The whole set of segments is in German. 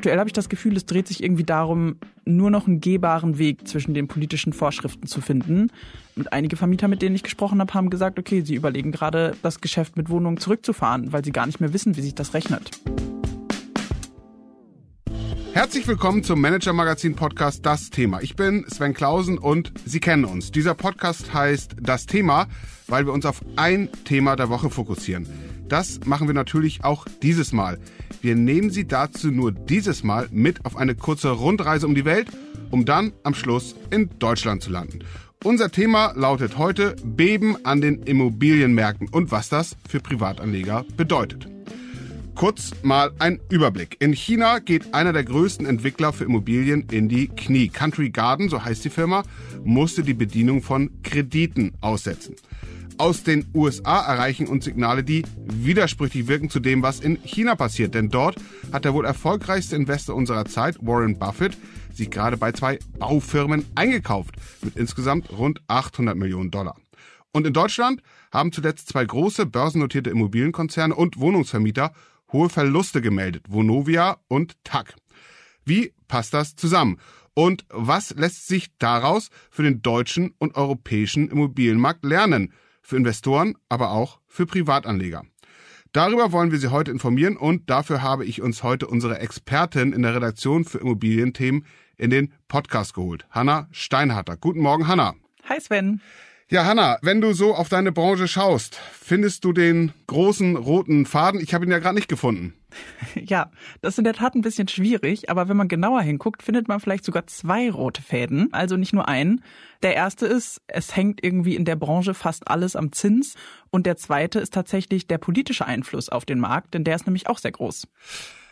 Aktuell habe ich das Gefühl, es dreht sich irgendwie darum, nur noch einen gehbaren Weg zwischen den politischen Vorschriften zu finden. Und einige Vermieter, mit denen ich gesprochen habe, haben gesagt, okay, sie überlegen gerade, das Geschäft mit Wohnungen zurückzufahren, weil sie gar nicht mehr wissen, wie sich das rechnet. Herzlich willkommen zum Manager Magazin Podcast Das Thema. Ich bin Sven Klausen und Sie kennen uns. Dieser Podcast heißt Das Thema, weil wir uns auf ein Thema der Woche fokussieren. Das machen wir natürlich auch dieses Mal. Wir nehmen Sie dazu nur dieses Mal mit auf eine kurze Rundreise um die Welt, um dann am Schluss in Deutschland zu landen. Unser Thema lautet heute Beben an den Immobilienmärkten und was das für Privatanleger bedeutet. Kurz mal ein Überblick. In China geht einer der größten Entwickler für Immobilien in die Knie. Country Garden, so heißt die Firma, musste die Bedienung von Krediten aussetzen aus den USA erreichen uns Signale, die widersprüchlich wirken zu dem, was in China passiert. Denn dort hat der wohl erfolgreichste Investor unserer Zeit, Warren Buffett, sich gerade bei zwei Baufirmen eingekauft mit insgesamt rund 800 Millionen Dollar. Und in Deutschland haben zuletzt zwei große börsennotierte Immobilienkonzerne und Wohnungsvermieter hohe Verluste gemeldet, Vonovia und TAG. Wie passt das zusammen? Und was lässt sich daraus für den deutschen und europäischen Immobilienmarkt lernen? Für Investoren, aber auch für Privatanleger. Darüber wollen wir Sie heute informieren und dafür habe ich uns heute unsere Expertin in der Redaktion für Immobilienthemen in den Podcast geholt, Hanna Steinharter. Guten Morgen, Hanna. Hi Sven. Ja, Hanna, wenn du so auf deine Branche schaust, findest du den großen roten Faden? Ich habe ihn ja gerade nicht gefunden. Ja, das ist in der Tat ein bisschen schwierig, aber wenn man genauer hinguckt, findet man vielleicht sogar zwei rote Fäden, also nicht nur einen. Der erste ist, es hängt irgendwie in der Branche fast alles am Zins und der zweite ist tatsächlich der politische Einfluss auf den Markt, denn der ist nämlich auch sehr groß.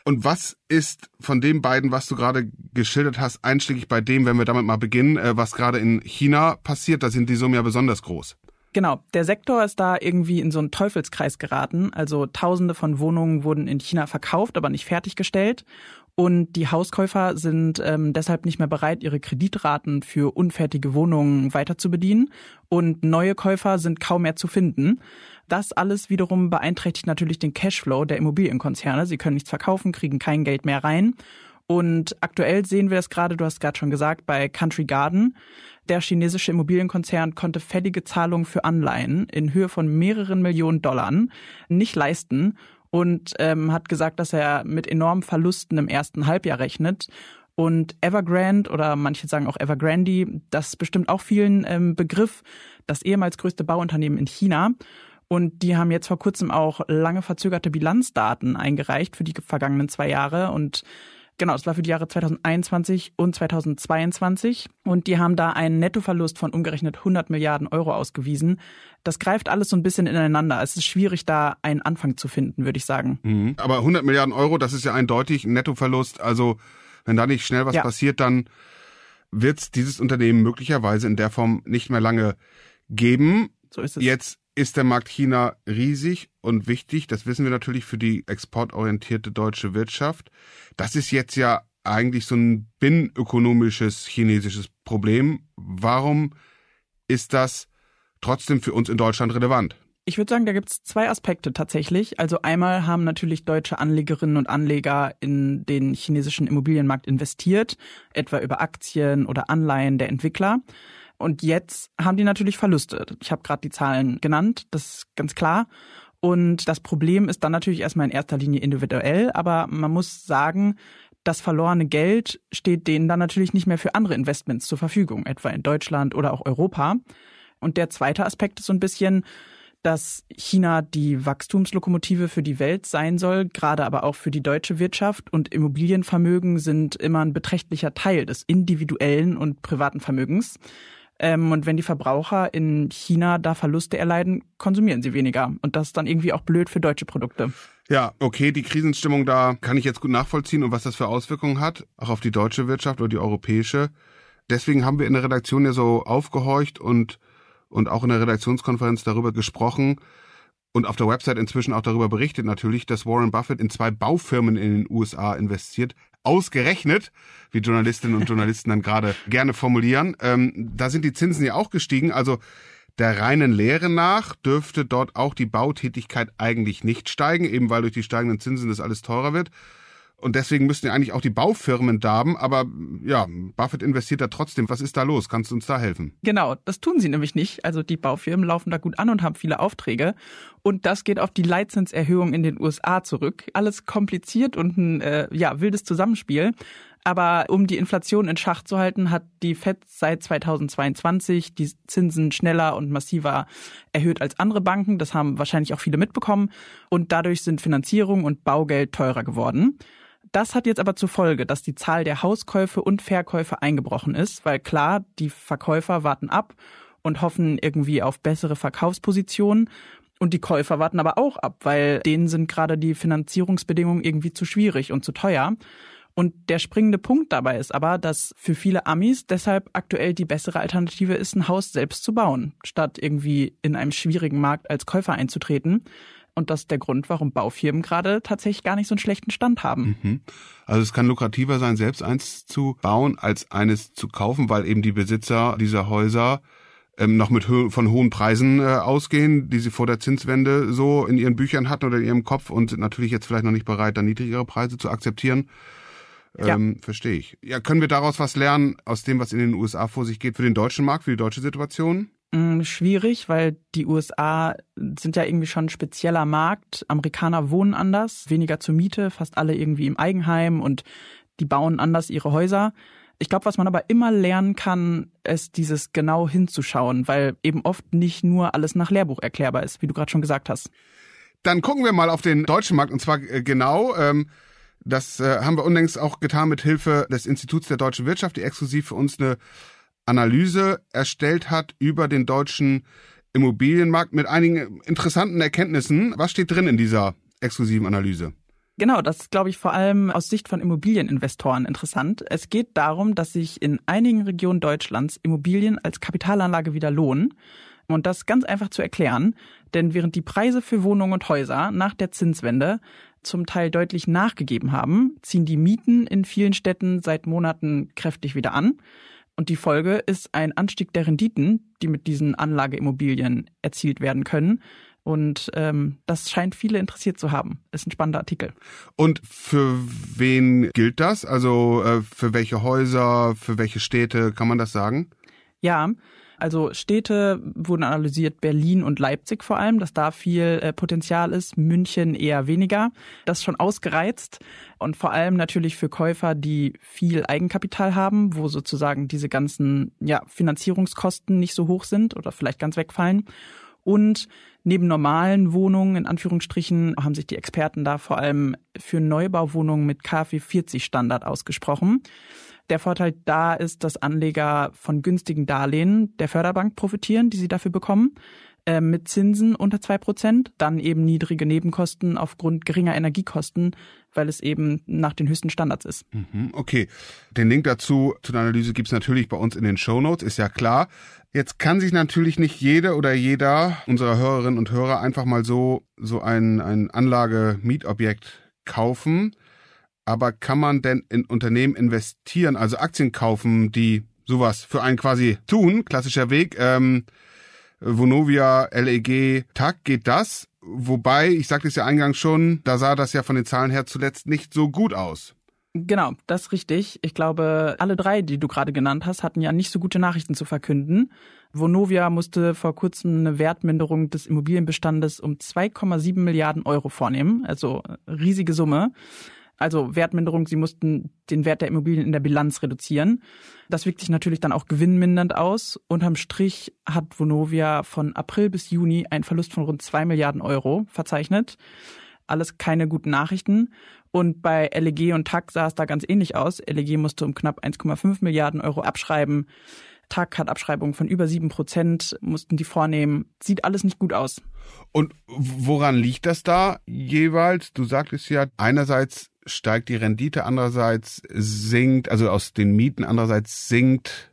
Und was ist von den beiden, was du gerade geschildert hast, einschlägig bei dem, wenn wir damit mal beginnen, äh, was gerade in China passiert? Da sind die Summen ja besonders groß. Genau, der Sektor ist da irgendwie in so einen Teufelskreis geraten. Also Tausende von Wohnungen wurden in China verkauft, aber nicht fertiggestellt. Und die Hauskäufer sind ähm, deshalb nicht mehr bereit, ihre Kreditraten für unfertige Wohnungen weiter zu bedienen. Und neue Käufer sind kaum mehr zu finden. Das alles wiederum beeinträchtigt natürlich den Cashflow der Immobilienkonzerne. Sie können nichts verkaufen, kriegen kein Geld mehr rein. Und aktuell sehen wir das gerade, du hast gerade schon gesagt, bei Country Garden. Der chinesische Immobilienkonzern konnte fällige Zahlungen für Anleihen in Höhe von mehreren Millionen Dollar nicht leisten und ähm, hat gesagt, dass er mit enormen Verlusten im ersten Halbjahr rechnet. Und Evergrande oder manche sagen auch Evergrande, das ist bestimmt auch vielen ähm, Begriff, das ehemals größte Bauunternehmen in China. Und die haben jetzt vor kurzem auch lange verzögerte Bilanzdaten eingereicht für die vergangenen zwei Jahre. Und genau, das war für die Jahre 2021 und 2022. Und die haben da einen Nettoverlust von umgerechnet 100 Milliarden Euro ausgewiesen. Das greift alles so ein bisschen ineinander. Es ist schwierig, da einen Anfang zu finden, würde ich sagen. Mhm. Aber 100 Milliarden Euro, das ist ja eindeutig ein Nettoverlust. Also wenn da nicht schnell was ja. passiert, dann wird dieses Unternehmen möglicherweise in der Form nicht mehr lange geben. So ist es. Jetzt ist der Markt China riesig und wichtig. Das wissen wir natürlich für die exportorientierte deutsche Wirtschaft. Das ist jetzt ja eigentlich so ein binnenökonomisches chinesisches Problem. Warum ist das trotzdem für uns in Deutschland relevant? Ich würde sagen, da gibt es zwei Aspekte tatsächlich. Also einmal haben natürlich deutsche Anlegerinnen und Anleger in den chinesischen Immobilienmarkt investiert, etwa über Aktien oder Anleihen der Entwickler. Und jetzt haben die natürlich Verluste. Ich habe gerade die Zahlen genannt, das ist ganz klar. Und das Problem ist dann natürlich erstmal in erster Linie individuell, aber man muss sagen, das verlorene Geld steht denen dann natürlich nicht mehr für andere Investments zur Verfügung, etwa in Deutschland oder auch Europa. Und der zweite Aspekt ist so ein bisschen, dass China die Wachstumslokomotive für die Welt sein soll, gerade aber auch für die deutsche Wirtschaft. Und Immobilienvermögen sind immer ein beträchtlicher Teil des individuellen und privaten Vermögens. Ähm, und wenn die Verbraucher in China da Verluste erleiden, konsumieren sie weniger. Und das ist dann irgendwie auch blöd für deutsche Produkte. Ja, okay, die Krisenstimmung da kann ich jetzt gut nachvollziehen und was das für Auswirkungen hat, auch auf die deutsche Wirtschaft oder die europäische. Deswegen haben wir in der Redaktion ja so aufgehorcht und, und auch in der Redaktionskonferenz darüber gesprochen, und auf der Website inzwischen auch darüber berichtet natürlich, dass Warren Buffett in zwei Baufirmen in den USA investiert. Ausgerechnet, wie Journalistinnen und Journalisten dann gerade gerne formulieren. Ähm, da sind die Zinsen ja auch gestiegen. Also Der reinen Lehre nach dürfte dort auch die Bautätigkeit eigentlich nicht steigen, eben weil durch die steigenden Zinsen das alles teurer wird. Und deswegen müssten ja eigentlich auch die Baufirmen darben. Aber ja, Buffett investiert da trotzdem. Was ist da los? Kannst du uns da helfen? Genau, das tun sie nämlich nicht. Also die Baufirmen laufen da gut an und haben viele Aufträge. Und das geht auf die Leitzinserhöhung in den USA zurück. Alles kompliziert und ein äh, ja, wildes Zusammenspiel. Aber um die Inflation in Schach zu halten, hat die Fed seit 2022 die Zinsen schneller und massiver erhöht als andere Banken. Das haben wahrscheinlich auch viele mitbekommen. Und dadurch sind Finanzierung und Baugeld teurer geworden. Das hat jetzt aber zur Folge, dass die Zahl der Hauskäufe und Verkäufe eingebrochen ist, weil klar, die Verkäufer warten ab und hoffen irgendwie auf bessere Verkaufspositionen. Und die Käufer warten aber auch ab, weil denen sind gerade die Finanzierungsbedingungen irgendwie zu schwierig und zu teuer. Und der springende Punkt dabei ist aber, dass für viele Amis deshalb aktuell die bessere Alternative ist, ein Haus selbst zu bauen, statt irgendwie in einem schwierigen Markt als Käufer einzutreten. Und das ist der Grund, warum Baufirmen gerade tatsächlich gar nicht so einen schlechten Stand haben. Mhm. Also es kann lukrativer sein, selbst eins zu bauen, als eines zu kaufen, weil eben die Besitzer dieser Häuser ähm, noch mit ho von hohen Preisen äh, ausgehen, die sie vor der Zinswende so in ihren Büchern hatten oder in ihrem Kopf und sind natürlich jetzt vielleicht noch nicht bereit, dann niedrigere Preise zu akzeptieren. Ähm, ja. Verstehe ich. Ja, können wir daraus was lernen aus dem, was in den USA vor sich geht für den deutschen Markt, für die deutsche Situation? Mm, schwierig, weil die USA sind ja irgendwie schon ein spezieller Markt. Amerikaner wohnen anders, weniger zur Miete, fast alle irgendwie im Eigenheim und die bauen anders ihre Häuser. Ich glaube, was man aber immer lernen kann, ist dieses genau hinzuschauen, weil eben oft nicht nur alles nach Lehrbuch erklärbar ist, wie du gerade schon gesagt hast. Dann gucken wir mal auf den deutschen Markt und zwar äh, genau. Ähm das äh, haben wir unlängst auch getan mit Hilfe des Instituts der deutschen Wirtschaft, die exklusiv für uns eine Analyse erstellt hat über den deutschen Immobilienmarkt mit einigen interessanten Erkenntnissen. Was steht drin in dieser exklusiven Analyse? Genau, das ist, glaube ich, vor allem aus Sicht von Immobilieninvestoren interessant. Es geht darum, dass sich in einigen Regionen Deutschlands Immobilien als Kapitalanlage wieder lohnen. Und das ganz einfach zu erklären, denn während die Preise für Wohnungen und Häuser nach der Zinswende zum Teil deutlich nachgegeben haben, ziehen die Mieten in vielen Städten seit Monaten kräftig wieder an. Und die Folge ist ein Anstieg der Renditen, die mit diesen Anlageimmobilien erzielt werden können. Und ähm, das scheint viele interessiert zu haben. Ist ein spannender Artikel. Und für wen gilt das? Also äh, für welche Häuser, für welche Städte kann man das sagen? Ja, also Städte wurden analysiert, Berlin und Leipzig vor allem, dass da viel äh, Potenzial ist, München eher weniger. Das ist schon ausgereizt und vor allem natürlich für Käufer, die viel Eigenkapital haben, wo sozusagen diese ganzen ja, Finanzierungskosten nicht so hoch sind oder vielleicht ganz wegfallen. Und neben normalen Wohnungen, in Anführungsstrichen, haben sich die Experten da vor allem für Neubauwohnungen mit KfW 40 Standard ausgesprochen. Der Vorteil da ist, dass Anleger von günstigen Darlehen der Förderbank profitieren, die sie dafür bekommen, äh, mit Zinsen unter zwei Prozent, dann eben niedrige Nebenkosten aufgrund geringer Energiekosten, weil es eben nach den höchsten Standards ist. Mhm, okay, den Link dazu zu der Analyse gibt's natürlich bei uns in den Show Notes, ist ja klar. Jetzt kann sich natürlich nicht jede oder jeder unserer Hörerinnen und Hörer einfach mal so so ein, ein Anlage-Mietobjekt kaufen. Aber kann man denn in Unternehmen investieren, also Aktien kaufen, die sowas für einen quasi tun? Klassischer Weg. Ähm, Vonovia, LEG, TAG, geht das? Wobei, ich sagte es ja eingangs schon, da sah das ja von den Zahlen her zuletzt nicht so gut aus. Genau, das ist richtig. Ich glaube, alle drei, die du gerade genannt hast, hatten ja nicht so gute Nachrichten zu verkünden. Vonovia musste vor kurzem eine Wertminderung des Immobilienbestandes um 2,7 Milliarden Euro vornehmen, also riesige Summe. Also Wertminderung, sie mussten den Wert der Immobilien in der Bilanz reduzieren. Das wirkt sich natürlich dann auch gewinnmindernd aus. Unterm Strich hat Vonovia von April bis Juni einen Verlust von rund zwei Milliarden Euro verzeichnet. Alles keine guten Nachrichten. Und bei LEG und TAG sah es da ganz ähnlich aus. LEG musste um knapp 1,5 Milliarden Euro abschreiben. TAG hat Abschreibungen von über sieben Prozent, mussten die vornehmen. Sieht alles nicht gut aus. Und woran liegt das da jeweils? Du sagtest ja, einerseits steigt die Rendite, andererseits sinkt, also aus den Mieten, andererseits sinkt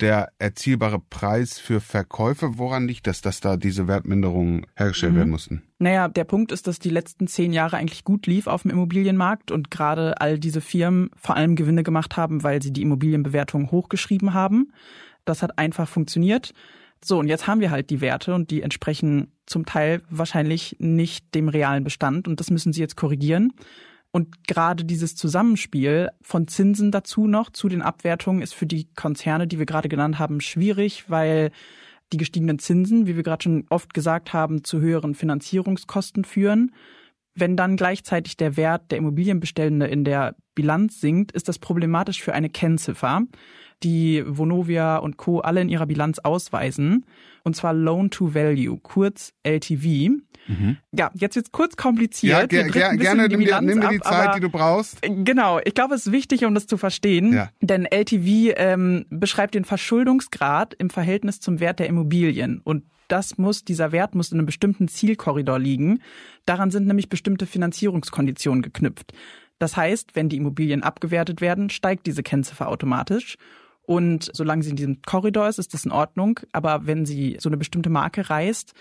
der erzielbare Preis für Verkäufe. Woran liegt das, dass da diese Wertminderungen hergestellt mhm. werden mussten? Naja, der Punkt ist, dass die letzten zehn Jahre eigentlich gut lief auf dem Immobilienmarkt und gerade all diese Firmen vor allem Gewinne gemacht haben, weil sie die Immobilienbewertung hochgeschrieben haben. Das hat einfach funktioniert. So, und jetzt haben wir halt die Werte und die entsprechen zum Teil wahrscheinlich nicht dem realen Bestand und das müssen sie jetzt korrigieren. Und gerade dieses Zusammenspiel von Zinsen dazu noch zu den Abwertungen ist für die Konzerne, die wir gerade genannt haben, schwierig, weil die gestiegenen Zinsen, wie wir gerade schon oft gesagt haben, zu höheren Finanzierungskosten führen. Wenn dann gleichzeitig der Wert der Immobilienbestellende in der Bilanz sinkt, ist das problematisch für eine Kennziffer, die Vonovia und Co. alle in ihrer Bilanz ausweisen, und zwar Loan to Value, kurz LTV. Mhm. Ja, jetzt wird's kurz kompliziert. Ja, ger ger gerne nimm dir, nimm dir die ab, Zeit, die du brauchst. Genau, ich glaube, es ist wichtig, um das zu verstehen, ja. denn LTV ähm, beschreibt den Verschuldungsgrad im Verhältnis zum Wert der Immobilien und das muss, dieser Wert muss in einem bestimmten Zielkorridor liegen. Daran sind nämlich bestimmte Finanzierungskonditionen geknüpft. Das heißt, wenn die Immobilien abgewertet werden, steigt diese Kennziffer automatisch. Und solange sie in diesem Korridor ist, ist das in Ordnung. Aber wenn sie so eine bestimmte Marke reißt,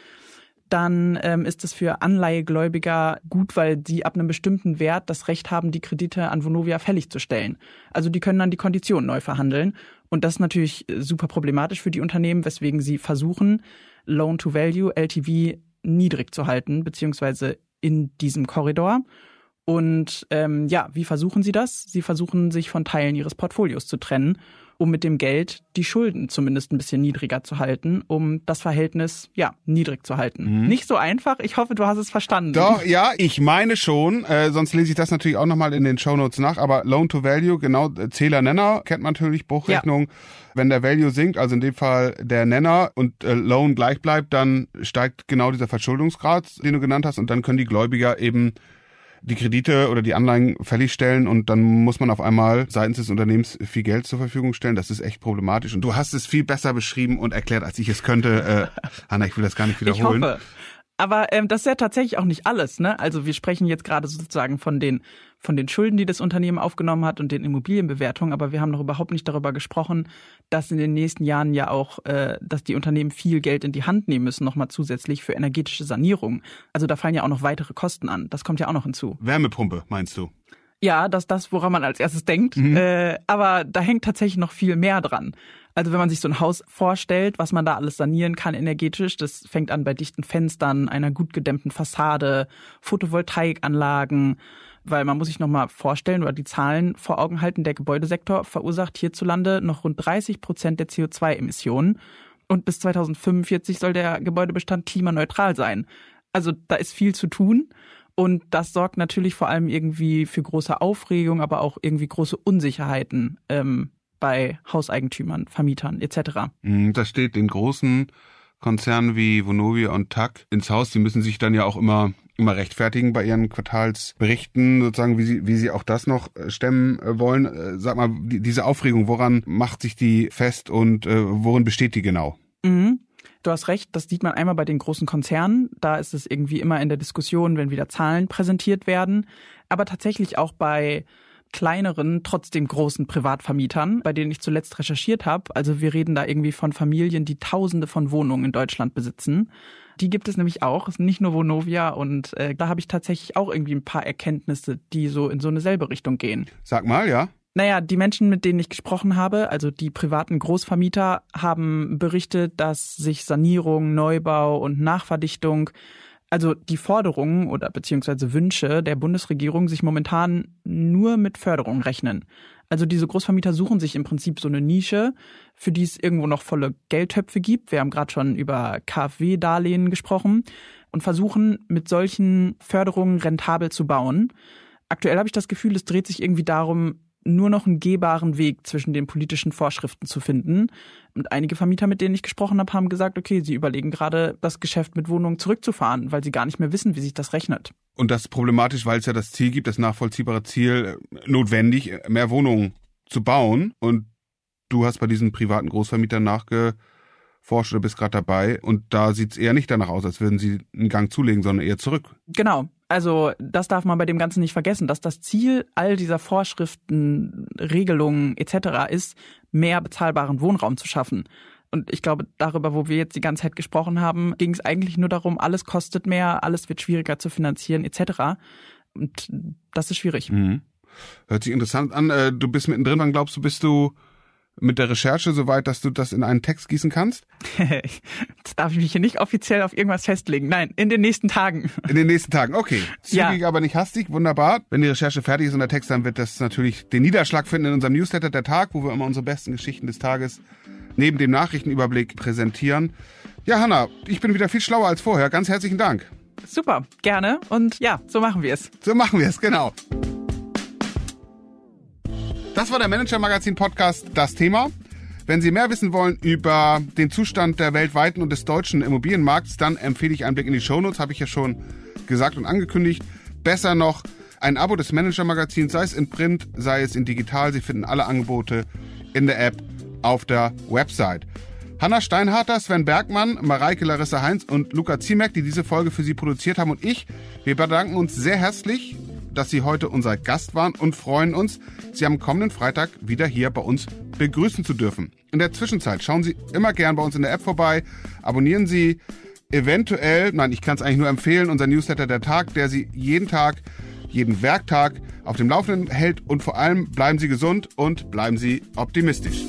dann ähm, ist es für Anleihegläubiger gut, weil die ab einem bestimmten Wert das Recht haben, die Kredite an Vonovia fällig zu stellen. Also die können dann die Konditionen neu verhandeln. Und das ist natürlich super problematisch für die Unternehmen, weswegen sie versuchen, Loan to Value, LTV, niedrig zu halten, beziehungsweise in diesem Korridor. Und ähm, ja, wie versuchen sie das? Sie versuchen, sich von Teilen ihres Portfolios zu trennen um mit dem Geld die Schulden zumindest ein bisschen niedriger zu halten, um das Verhältnis ja niedrig zu halten. Mhm. Nicht so einfach. Ich hoffe, du hast es verstanden. Doch, ja, ich meine schon. Äh, sonst lese ich das natürlich auch nochmal in den Show Notes nach. Aber Loan to Value, genau, Zähler Nenner kennt man natürlich, Bruchrechnung. Ja. Wenn der Value sinkt, also in dem Fall der Nenner und äh, Loan gleich bleibt, dann steigt genau dieser Verschuldungsgrad, den du genannt hast, und dann können die Gläubiger eben die Kredite oder die Anleihen fällig stellen und dann muss man auf einmal seitens des Unternehmens viel Geld zur Verfügung stellen. Das ist echt problematisch. Und du hast es viel besser beschrieben und erklärt, als ich es könnte. Äh, Hanna, ich will das gar nicht wiederholen. Ich hoffe. Aber ähm, das ist ja tatsächlich auch nicht alles. Ne? Also wir sprechen jetzt gerade sozusagen von den von den Schulden, die das Unternehmen aufgenommen hat und den Immobilienbewertungen, aber wir haben noch überhaupt nicht darüber gesprochen, dass in den nächsten Jahren ja auch, äh, dass die Unternehmen viel Geld in die Hand nehmen müssen, nochmal zusätzlich für energetische Sanierung. Also da fallen ja auch noch weitere Kosten an. Das kommt ja auch noch hinzu. Wärmepumpe, meinst du? Ja, das ist das, woran man als erstes denkt. Mhm. Äh, aber da hängt tatsächlich noch viel mehr dran. Also wenn man sich so ein Haus vorstellt, was man da alles sanieren kann energetisch, das fängt an bei dichten Fenstern, einer gut gedämmten Fassade, Photovoltaikanlagen, weil man muss sich nochmal vorstellen oder die Zahlen vor Augen halten, der Gebäudesektor verursacht hierzulande noch rund 30 Prozent der CO2-Emissionen und bis 2045 soll der Gebäudebestand klimaneutral sein. Also da ist viel zu tun. Und das sorgt natürlich vor allem irgendwie für große Aufregung, aber auch irgendwie große Unsicherheiten ähm, bei Hauseigentümern, Vermietern etc. Mhm, das steht den großen Konzernen wie Vonovia und TAC ins Haus. Die müssen sich dann ja auch immer immer rechtfertigen bei ihren Quartalsberichten, sozusagen, wie sie, wie sie auch das noch äh, stemmen äh, wollen. Äh, sag mal, diese Aufregung, woran macht sich die fest und äh, worin besteht die genau? Mhm. Du hast recht, das sieht man einmal bei den großen Konzernen. Da ist es irgendwie immer in der Diskussion, wenn wieder Zahlen präsentiert werden. Aber tatsächlich auch bei kleineren, trotzdem großen Privatvermietern, bei denen ich zuletzt recherchiert habe. Also wir reden da irgendwie von Familien, die Tausende von Wohnungen in Deutschland besitzen. Die gibt es nämlich auch, nicht nur Vonovia und äh, da habe ich tatsächlich auch irgendwie ein paar Erkenntnisse, die so in so eine selbe Richtung gehen. Sag mal, ja. Naja, die Menschen, mit denen ich gesprochen habe, also die privaten Großvermieter, haben berichtet, dass sich Sanierung, Neubau und Nachverdichtung also die Forderungen oder beziehungsweise Wünsche der Bundesregierung sich momentan nur mit Förderung rechnen. Also diese Großvermieter suchen sich im Prinzip so eine Nische, für die es irgendwo noch volle Geldtöpfe gibt. Wir haben gerade schon über KfW-Darlehen gesprochen und versuchen mit solchen Förderungen rentabel zu bauen. Aktuell habe ich das Gefühl, es dreht sich irgendwie darum, nur noch einen gehbaren Weg zwischen den politischen Vorschriften zu finden. Und einige Vermieter, mit denen ich gesprochen habe, haben gesagt, okay, sie überlegen gerade, das Geschäft mit Wohnungen zurückzufahren, weil sie gar nicht mehr wissen, wie sich das rechnet. Und das ist problematisch, weil es ja das Ziel gibt, das nachvollziehbare Ziel, äh, notwendig, mehr Wohnungen zu bauen. Und du hast bei diesen privaten Großvermietern nachgeforscht oder bist gerade dabei. Und da sieht es eher nicht danach aus, als würden sie einen Gang zulegen, sondern eher zurück. Genau. Also das darf man bei dem Ganzen nicht vergessen, dass das Ziel all dieser Vorschriften, Regelungen etc. ist, mehr bezahlbaren Wohnraum zu schaffen. Und ich glaube, darüber, wo wir jetzt die ganze Zeit gesprochen haben, ging es eigentlich nur darum, alles kostet mehr, alles wird schwieriger zu finanzieren etc. Und das ist schwierig. Mhm. Hört sich interessant an. Äh, du bist mittendrin. Wann glaubst du, bist du mit der Recherche soweit, dass du das in einen Text gießen kannst? Jetzt darf ich mich hier nicht offiziell auf irgendwas festlegen. Nein, in den nächsten Tagen. In den nächsten Tagen, okay. Zügig, ja. aber nicht hastig, wunderbar. Wenn die Recherche fertig ist und der Text, dann wird das natürlich den Niederschlag finden in unserem Newsletter der Tag, wo wir immer unsere besten Geschichten des Tages neben dem Nachrichtenüberblick präsentieren. Ja, Hanna, ich bin wieder viel schlauer als vorher. Ganz herzlichen Dank. Super, gerne. Und ja, so machen wir es. So machen wir es, genau. Das war der Manager Magazin Podcast, das Thema. Wenn Sie mehr wissen wollen über den Zustand der weltweiten und des deutschen Immobilienmarkts, dann empfehle ich einen Blick in die Shownotes, habe ich ja schon gesagt und angekündigt. Besser noch ein Abo des Manager Magazins, sei es in Print, sei es in digital. Sie finden alle Angebote in der App auf der Website. Hanna Steinharter, Sven Bergmann, Mareike Larissa Heinz und Luca Ziemek, die diese Folge für Sie produziert haben und ich, wir bedanken uns sehr herzlich dass Sie heute unser Gast waren und freuen uns, Sie am kommenden Freitag wieder hier bei uns begrüßen zu dürfen. In der Zwischenzeit schauen Sie immer gern bei uns in der App vorbei, abonnieren Sie eventuell, nein, ich kann es eigentlich nur empfehlen, unser Newsletter der Tag, der Sie jeden Tag, jeden Werktag auf dem Laufenden hält und vor allem bleiben Sie gesund und bleiben Sie optimistisch.